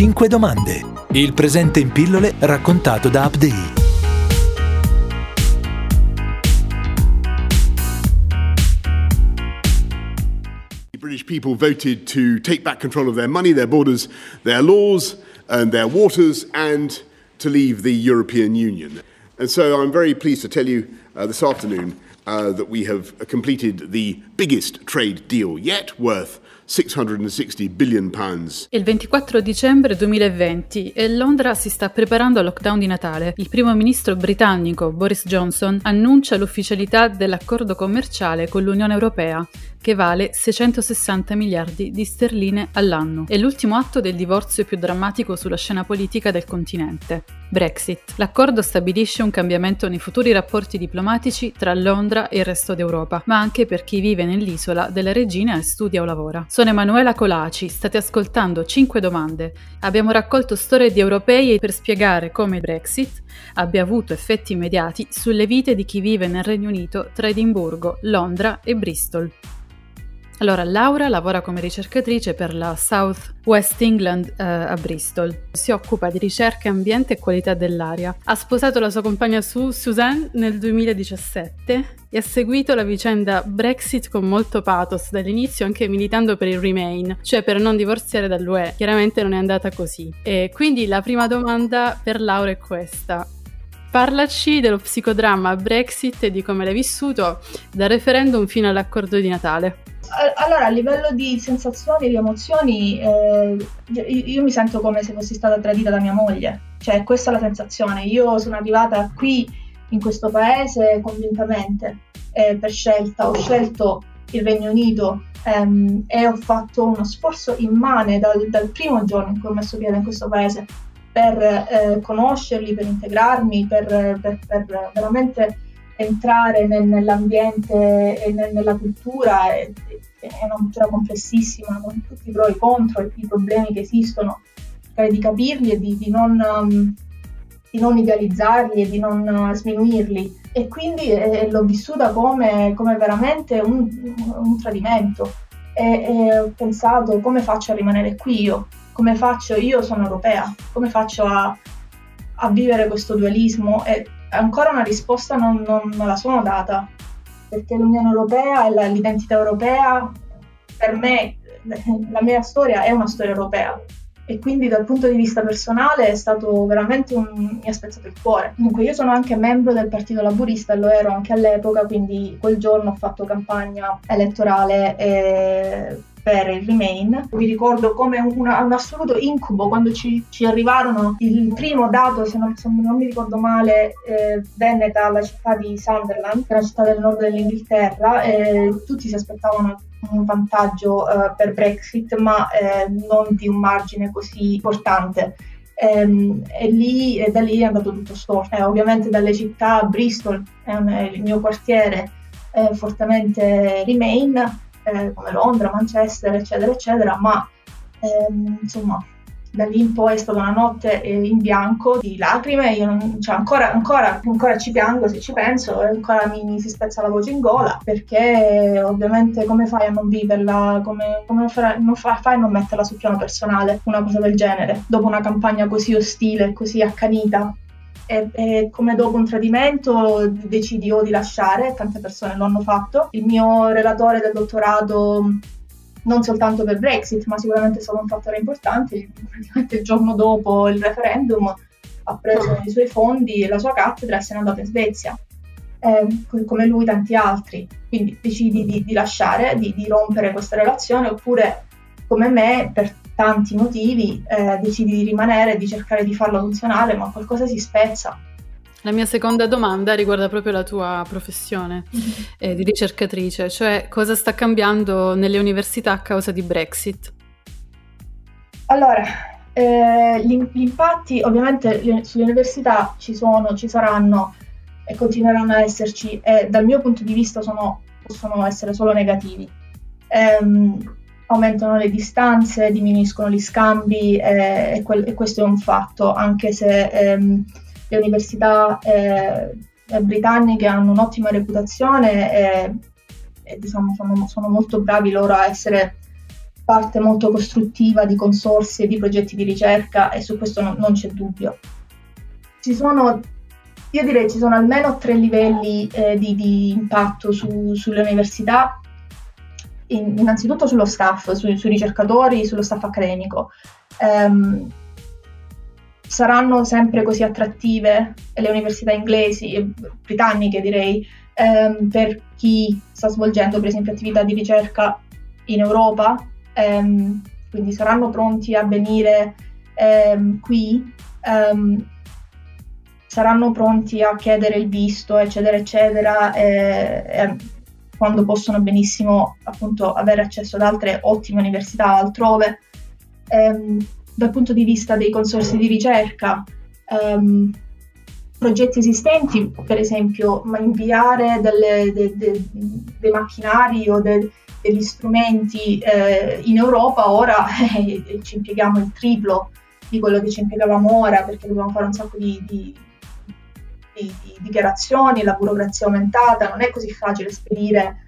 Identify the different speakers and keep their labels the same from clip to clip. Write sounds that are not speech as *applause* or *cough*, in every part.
Speaker 1: 5 domande. Il presente in pillole raccontato da Update.
Speaker 2: British people voted to take back control of their money, their borders, their laws, and their waters, and to leave the European Union. And so I'm very pleased to tell you uh, this afternoon uh, that we have completed the biggest trade deal yet, worth 660 billion pounds.
Speaker 3: Il 24 dicembre 2020 e Londra si sta preparando al lockdown di Natale. Il primo ministro britannico Boris Johnson annuncia l'ufficialità dell'accordo commerciale con l'Unione Europea che vale 660 miliardi di sterline all'anno. È l'ultimo atto del divorzio più drammatico sulla scena politica del continente. Brexit. L'accordo stabilisce un cambiamento nei futuri rapporti diplomatici tra Londra e il resto d'Europa, ma anche per chi vive nell'isola della regina e studia o lavora. Sono Emanuela Colaci, state ascoltando 5 domande. Abbiamo raccolto storie di europei per spiegare come il Brexit abbia avuto effetti immediati sulle vite di chi vive nel Regno Unito tra Edimburgo, Londra e Bristol. Allora, Laura lavora come ricercatrice per la South West England eh, a Bristol. Si occupa di ricerca ambiente e qualità dell'aria. Ha sposato la sua compagna Sue, Suzanne nel 2017 e ha seguito la vicenda Brexit con molto pathos dall'inizio, anche militando per il Remain, cioè per non divorziare dall'UE. Chiaramente non è andata così. E quindi la prima domanda per Laura è questa. Parlaci dello psicodramma Brexit e di come l'hai vissuto dal referendum fino all'accordo di Natale
Speaker 4: allora, a livello di sensazioni, di emozioni, eh, io mi sento come se fossi stata tradita da mia moglie. Cioè, questa è la sensazione. Io sono arrivata qui, in questo paese, convintamente, eh, per scelta. Ho scelto il Regno Unito ehm, e ho fatto uno sforzo immane dal, dal, primo giorno in cui ho messo piede in questo paese per eh, conoscerli, per integrarmi, per, per, per veramente entrare nel, nell'ambiente e nel, nella cultura è, è, una cultura complessissima con tutti i pro e i contro e i problemi che esistono, cercare di capirli e di, di, non, um, di non, idealizzarli e di non uh, sminuirli. E quindi eh, l'ho vissuta come, come veramente un, un tradimento. E, e, ho pensato come faccio a rimanere qui io, come faccio, io sono europea, come faccio a, a vivere questo dualismo? E ancora una risposta non, non, non la sono data, perché l'Unione Europea e l'identità europea, per me, *laughs* la mia storia è una storia europea e quindi dal punto di vista personale è stato veramente un... mi ha spezzato il cuore. Comunque io sono anche membro del Partito Laburista e lo ero anche all'epoca, quindi quel giorno ho fatto campagna elettorale e per il Remain. Mi ricordo come un, un assoluto incubo quando ci, ci, arrivarono il primo dato, se non, se non mi ricordo male, eh, venne dalla città di Sunderland, che è una città del nord dell'Inghilterra, e tutti si aspettavano un vantaggio eh, per Brexit, ma eh, non di un margine così importante. Ehm, e, lì, e da lì è andato tutto storto. Eh, ovviamente dalle città, Bristol è, è il mio quartiere, fortemente Remain, eh, come Londra, Manchester, eccetera, eccetera, ma ehm, insomma da lì in poi è stata una notte eh, in bianco di lacrime, io non, cioè ancora, ancora, ancora, ci piango se ci penso, ancora mi, mi, si spezza la voce in gola, perché ovviamente come fai a non viverla, come, come fai, non fai, fai a non metterla sul piano personale, una cosa del genere, dopo una campagna così ostile, così accanita, e, e, come dopo un tradimento decidi o di lasciare, tante persone lo hanno fatto. Il mio relatore del dottorato non soltanto per Brexit, ma sicuramente è stato un fattore importante, praticamente il giorno dopo il referendum ha preso i suoi fondi e la sua cattedra e se n'è andato in Svezia. Eh, come lui tanti altri, quindi decidi di, di lasciare, di, di rompere questa relazione oppure come me per tanti motivi eh, decidi di rimanere e di cercare di farlo funzionare, ma qualcosa si spezza.
Speaker 3: La mia seconda domanda riguarda proprio la tua professione mm-hmm. *laughs* eh, di ricercatrice, cioè cosa sta cambiando nelle università a causa di Brexit?
Speaker 4: Allora, eh, gli, impatti ovviamente sulle università ci sono, ci saranno e continueranno a esserci e dal mio punto di vista sono, possono essere solo negativi. Um, aumentano le distanze, diminuiscono gli scambi eh, e, quel, e, questo è un fatto, anche se ehm, le università eh, britanniche hanno un'ottima reputazione e, e diciamo, sono, sono, molto bravi loro a essere parte molto costruttiva di consorsi e di progetti di ricerca e su questo non, non c'è dubbio. Ci sono, io direi ci sono almeno tre livelli eh, di, di, impatto su, sulle università, In, innanzitutto sullo staff, su, sui ricercatori, sullo staff accademico. Um, saranno sempre così attrattive le università inglesi, britanniche direi, um, per chi sta svolgendo per esempio attività di ricerca in Europa ehm, quindi saranno pronti a venire ehm, qui, ehm, saranno pronti a chiedere il visto, eccetera, eccetera, e, e quando possono benissimo appunto avere accesso ad altre ottime università altrove. Dal punto di vista dei consorsi di ricerca, ehm, progetti esistenti, per esempio inviare delle, de, de, dei macchinari o de, degli strumenti eh, in Europa, ora *laughs* eh, ci impieghiamo il triplo di quello che ci impiegavamo ora perché dobbiamo fare un sacco di, di, di, di dichiarazioni, la burocrazia aumentata, non è così facile spedire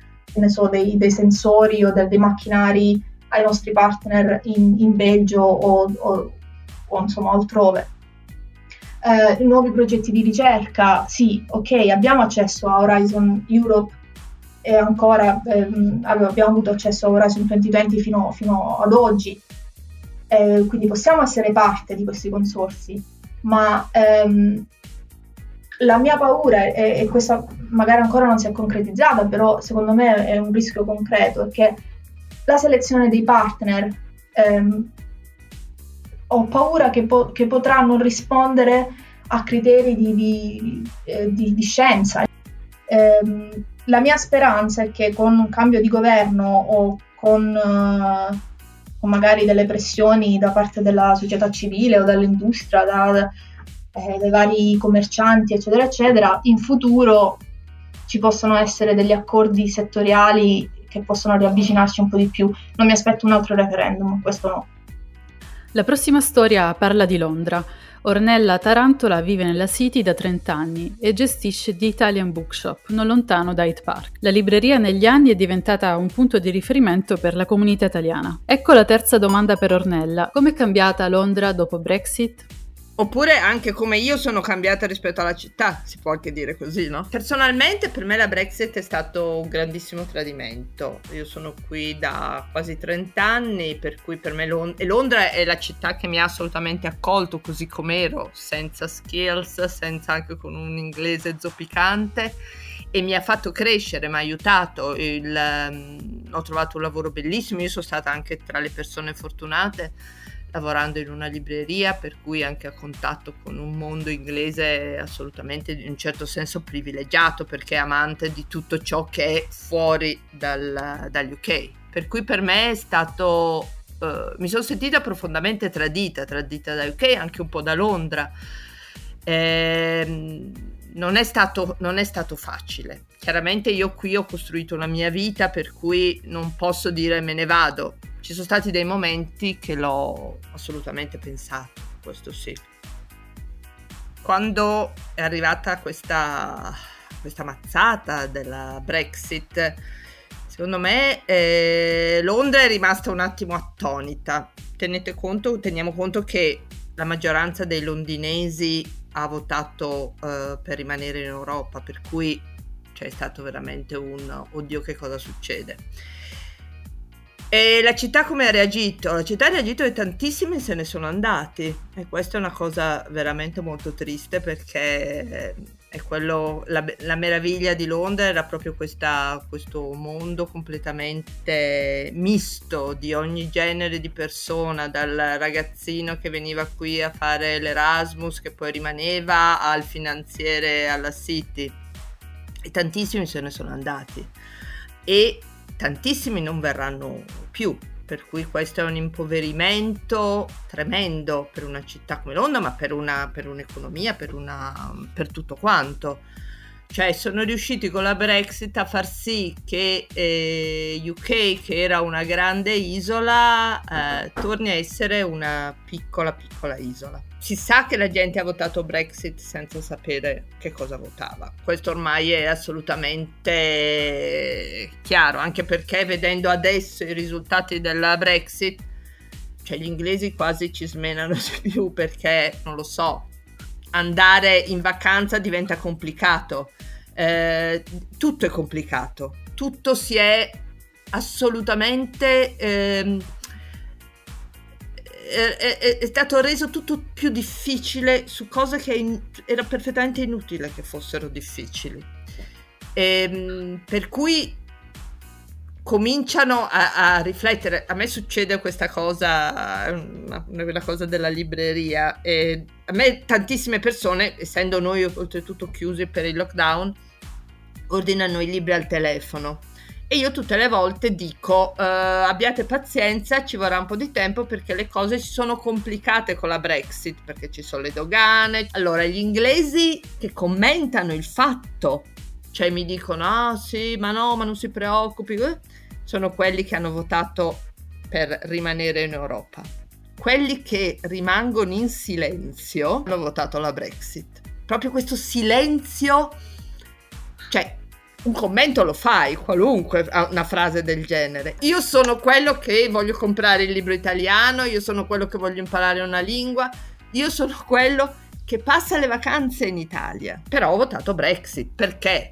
Speaker 4: so, dei, dei, sensori o de, dei macchinari ai nostri partner in, in Belgio o, o, o insomma altrove. Eh, nuovi progetti di ricerca, sì, ok, abbiamo accesso a Horizon Europe e ancora ehm, abbiamo avuto accesso a Horizon 2020 fino, fino ad oggi, eh, quindi possiamo essere parte di questi consorsi, ma ehm, la mia paura, e, questa magari ancora non si è concretizzata, però secondo me è un rischio concreto, è che la selezione dei partner ehm, ho paura che, po- che, potranno rispondere a criteri di, di, eh, di, di scienza. Eh, la mia speranza è che con un cambio di governo o con, uh, con magari delle pressioni da parte della società civile o dall'industria, da, eh, dai vari commercianti, eccetera, eccetera, in futuro ci possono essere degli accordi settoriali che possono riavvicinarci un po' di più. Non mi aspetto un altro referendum, questo no.
Speaker 3: La prossima storia parla di Londra. Ornella Tarantola vive nella City da 30 anni e gestisce The Italian Bookshop, non lontano da Hyde Park. La libreria negli anni è diventata un punto di riferimento per la comunità italiana. Ecco la terza domanda per Ornella. Com'è cambiata Londra dopo Brexit?
Speaker 5: Oppure anche come io sono cambiata rispetto alla città, si può anche dire così, no? Personalmente per me la Brexit è stato un grandissimo tradimento. Io sono qui da quasi 30 anni, per cui per me Lond- Londra è la città che mi ha assolutamente accolto così com'ero, senza skills, senza anche con un inglese zoppicante e mi ha fatto crescere, mi ha aiutato. Il, um, ho trovato un lavoro bellissimo, io sono stata anche tra le persone fortunate lavorando in una libreria, per cui anche a contatto con un mondo inglese assolutamente in un certo senso privilegiato, perché è amante di tutto ciò che è fuori dal, dagli UK. Per cui per me è stato... Uh, mi sono sentita profondamente tradita, tradita da UK, anche un po' da Londra. Ehm, non è, stato, non è stato facile. Chiaramente io qui ho costruito una mia vita per cui non posso dire me ne vado, ci sono stati dei momenti che l'ho assolutamente pensato, questo sì. Quando è arrivata questa, questa mazzata della Brexit, secondo me eh, Londra è rimasta un attimo attonita. Tenete conto, teniamo conto che la maggioranza dei londinesi ha votato eh, per rimanere in Europa, per cui c'è stato veramente un oddio che cosa succede. E la città come ha reagito? La città ha reagito e tantissimi se ne sono andati. E questa è una cosa veramente molto triste perché è quello, la, la meraviglia di Londra era proprio questa, questo mondo completamente misto di ogni genere di persona, dal ragazzino che veniva qui a fare l'Erasmus che poi rimaneva al finanziere alla City. E tantissimi se ne sono andati. E tantissimi non verranno più, per cui questo è un impoverimento tremendo per una città come Londra, ma per, una, per un'economia, per, una, per tutto quanto. Cioè sono riusciti con la Brexit a far sì che eh, UK, che era una grande isola, eh, torni a essere una piccola piccola isola. Si sa che la gente ha votato Brexit senza sapere che cosa votava. Questo ormai è assolutamente chiaro, anche perché vedendo adesso i risultati della Brexit, cioè gli inglesi quasi ci smenano *laughs* di più perché, non lo so, andare in vacanza diventa complicato. Eh, tutto è complicato, tutto si è assolutamente... Ehm, è, è, è, stato reso tutto più difficile su cose che in, era perfettamente inutile che fossero difficili. E, ehm, per cui cominciano a, a, riflettere. A me succede questa cosa, una, una cosa della libreria. E a me tantissime persone, essendo noi oltretutto chiusi per il lockdown, ordinano i libri al telefono. E io tutte le volte dico: uh, abbiate pazienza, ci vorrà un po' di tempo perché le cose si sono complicate con la Brexit, perché ci sono le dogane. Allora, gli inglesi che commentano il fatto cioè mi dicono ah sì ma no ma non si preoccupi eh, sono quelli che hanno votato per rimanere in Europa quelli che rimangono in silenzio hanno votato la Brexit proprio questo silenzio cioè un commento lo fai, qualunque una frase del genere. Io sono quello che voglio comprare il libro italiano, io sono quello che voglio imparare una lingua, io sono quello che passa le vacanze in Italia. Però ho votato Brexit. Perché?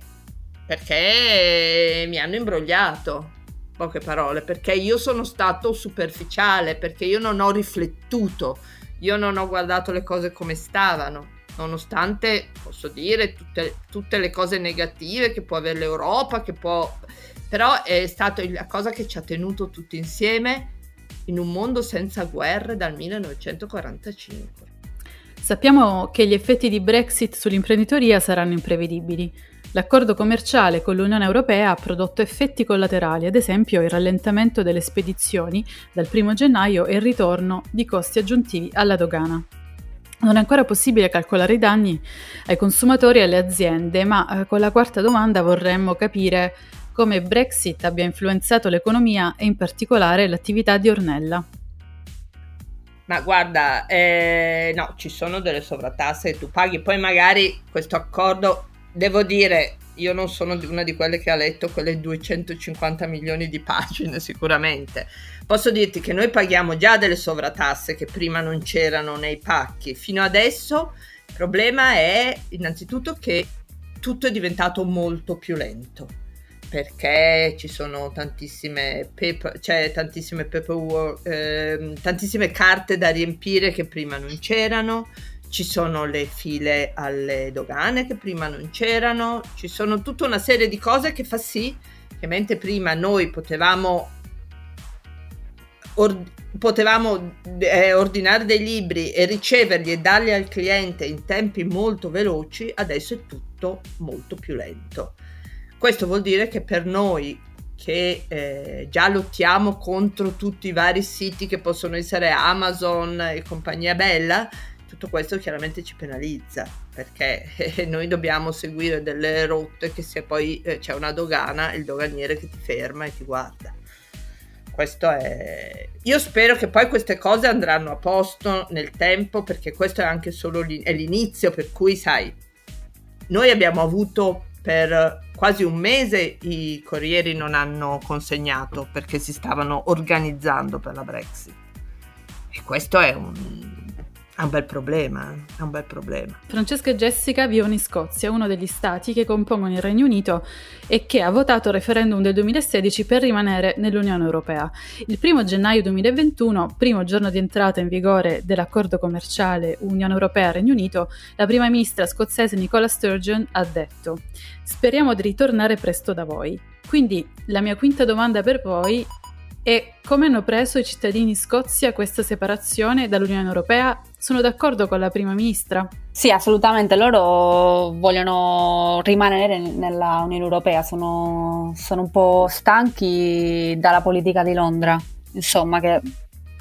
Speaker 5: perché mi hanno imbrogliato, poche parole, perché io sono stato superficiale, perché io non ho riflettuto, io non ho guardato le cose come stavano, nonostante, posso dire, tutte, tutte le cose negative che può avere l'Europa, che può... però è stata la cosa che ci ha tenuto tutti insieme in un mondo senza guerre dal 1945.
Speaker 3: Sappiamo che gli effetti di Brexit sull'imprenditoria saranno imprevedibili. L'accordo commerciale con l'Unione Europea ha prodotto effetti collaterali, ad esempio il rallentamento delle spedizioni dal 1 gennaio e il ritorno di costi aggiuntivi alla dogana. Non è ancora possibile calcolare i danni ai consumatori e alle aziende, ma eh, con la quarta domanda vorremmo capire come Brexit abbia influenzato l'economia e in particolare l'attività di Ornella.
Speaker 5: Ma guarda, eh, no, ci sono delle sovrattasse che tu paghi, poi magari questo accordo Devo dire, io non sono una di quelle che ha letto quelle 250 milioni di pagine sicuramente. Posso dirti che noi paghiamo già delle sovratasse che prima non c'erano nei pacchi. Fino adesso il problema è innanzitutto che tutto è diventato molto più lento perché ci sono tantissime, paper, cioè tantissime, paperwork, eh, tantissime carte da riempire che prima non c'erano ci sono le file alle dogane che prima non c'erano, ci sono tutta una serie di cose che fa sì che mentre prima noi potevamo, or- potevamo eh, ordinare dei libri e riceverli e darli al cliente in tempi molto veloci, adesso è tutto molto più lento. Questo vuol dire che per noi che eh, già lottiamo contro tutti i vari siti che possono essere Amazon e compagnia bella, tutto questo chiaramente ci penalizza perché eh, *laughs* noi dobbiamo seguire delle rotte che se poi eh, c'è una dogana, il doganiere che ti ferma e ti guarda. Questo è... Io spero che poi queste cose andranno a posto nel tempo perché questo è anche solo l'in- è l'inizio, per cui sai, noi abbiamo avuto per quasi un mese i corrieri non hanno consegnato perché si stavano organizzando per la Brexit. E questo è un, è un bel problema, è un bel problema.
Speaker 3: Francesca e Jessica vivono in Scozia, uno degli stati che compongono il Regno Unito e che ha votato il referendum del 2016 per rimanere nell'Unione Europea. Il primo gennaio 2021, primo giorno di entrata in vigore dell'accordo commerciale Unione Europea-Regno Unito, la prima ministra scozzese Nicola Sturgeon ha detto Speriamo di ritornare presto da voi. Quindi la mia quinta domanda per voi e come hanno preso i cittadini in Scozia questa separazione dall'Unione Europea? Sono d'accordo con la prima ministra?
Speaker 6: Sì, assolutamente. Loro vogliono rimanere nella Unione Europea, sono, sono un po' stanchi dalla politica di Londra, insomma, che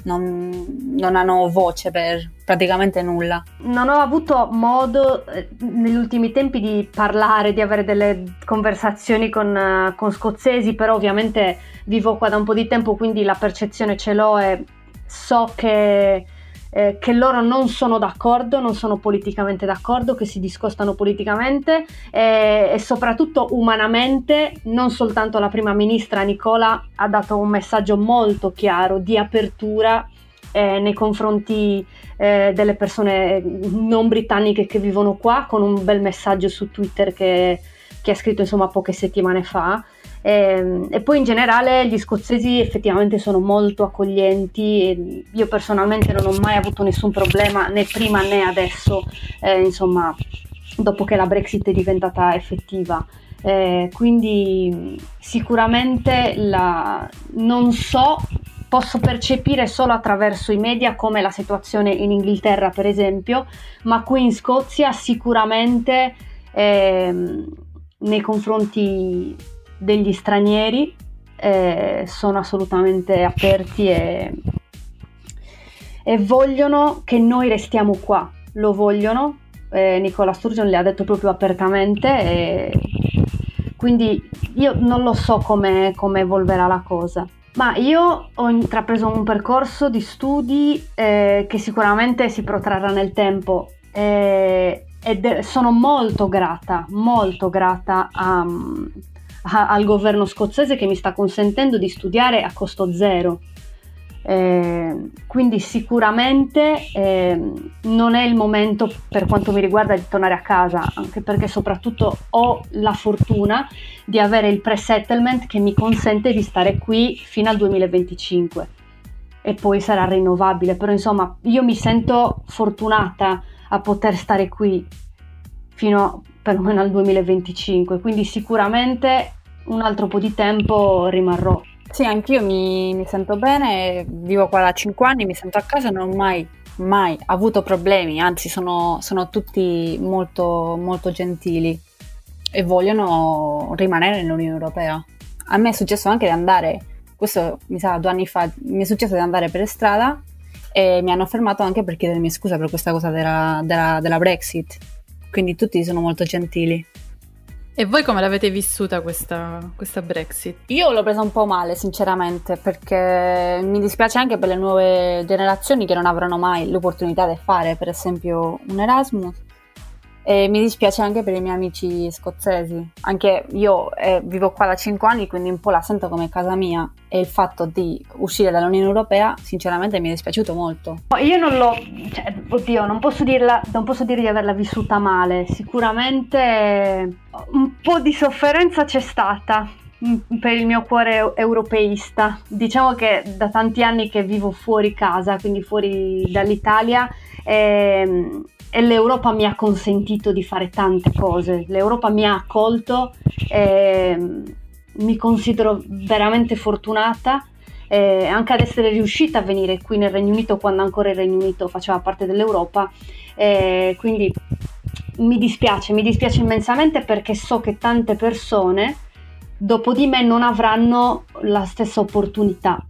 Speaker 6: non, non hanno voce per, praticamente nulla.
Speaker 7: Non ho avuto modo eh, negli ultimi tempi di parlare, di avere delle conversazioni con, uh, con scozzesi, però ovviamente vivo qua da un po' di tempo, quindi la percezione ce l'ho e so che eh, che loro non sono d'accordo, non sono politicamente d'accordo, che si discostano politicamente eh, e soprattutto umanamente non soltanto la prima ministra Nicola ha dato un messaggio molto chiaro di apertura eh, nei confronti eh, delle persone non britanniche che vivono qua con un bel messaggio su Twitter che, che ha scritto insomma poche settimane fa e, ehm, e, poi in generale gli scozzesi effettivamente sono molto accoglienti io personalmente non ho mai avuto nessun problema né prima né adesso, eh, insomma, dopo che la Brexit è diventata effettiva. Eh, quindi sicuramente la, non so, posso percepire solo attraverso i media come la situazione in Inghilterra per esempio, ma qui in Scozia sicuramente eh, nei confronti degli stranieri eh, sono assolutamente aperti e, e, vogliono che noi restiamo qua, lo vogliono. Eh, Nicola Sturgeon le ha detto proprio apertamente e quindi io non lo so come, evolverà la cosa. Ma io ho intrapreso un percorso di studi eh, che sicuramente si protrarrà nel tempo eh, ed sono molto grata, molto grata a, a, al governo scozzese che mi sta consentendo di studiare a costo zero. Eh, quindi sicuramente eh, non è il momento per quanto mi riguarda di tornare a casa, anche perché soprattutto ho la fortuna di avere il pre-settlement che mi consente di stare qui fino al 2025 e poi sarà rinnovabile, però insomma io mi sento fortunata a poter stare qui fino perlomeno al 2025, quindi sicuramente un altro po' di tempo rimarrò.
Speaker 6: Sì, anch'io mi, mi sento bene, vivo qua da 5 anni, mi sento a casa non ho mai, mai avuto problemi, anzi sono, sono tutti molto, molto gentili e vogliono rimanere nell'Unione Europea. A me è successo anche di andare, questo mi sa due anni fa, mi è successo di andare per strada e mi hanno fermato anche per chiedermi scusa per questa cosa della, della, della Brexit quindi tutti sono molto gentili.
Speaker 3: E voi come l'avete vissuta questa, questa, Brexit?
Speaker 6: Io l'ho presa un po' male, sinceramente, perché mi dispiace anche per le nuove generazioni che non avranno mai l'opportunità di fare, per esempio, un Erasmus e mi dispiace anche per i miei amici scozzesi. Anche io eh, vivo qua da 5 anni, quindi un po' la sento come casa mia. E il fatto di uscire dall'Unione Europea, sinceramente, mi è dispiaciuto molto.
Speaker 7: Io non l'ho. Cioè, oddio, non posso, dirla, non posso dire di averla vissuta male. Sicuramente un po' di sofferenza c'è stata mm, per il mio cuore europeista. Diciamo che da tanti anni che vivo fuori casa, quindi fuori dall'Italia, e, e l'Europa mi ha consentito di fare tante cose, l'Europa mi ha accolto e mi considero veramente fortunata eh, anche ad essere riuscita a venire qui nel Regno Unito quando ancora il Regno Unito faceva parte dell'Europa, eh, quindi mi dispiace, mi dispiace immensamente perché so che tante persone dopo di me non avranno la stessa opportunità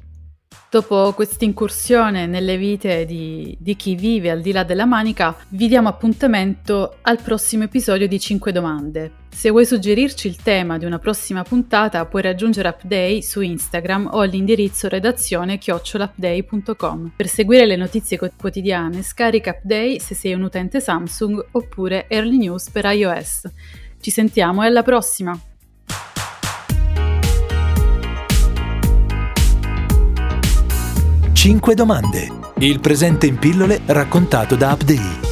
Speaker 3: Dopo questa incursione nelle vite di, di, chi vive al di là della manica, vi diamo appuntamento al prossimo episodio di 5 domande. Se vuoi suggerirci il tema di una prossima puntata, puoi raggiungere Upday su Instagram o all'indirizzo redazione chiocciolupday.com. Per seguire le notizie quotidiane, scarica Upday se sei un utente Samsung oppure Early News per iOS. Ci sentiamo e alla prossima!
Speaker 1: 5 domande. Il presente in pillole raccontato da Abdei.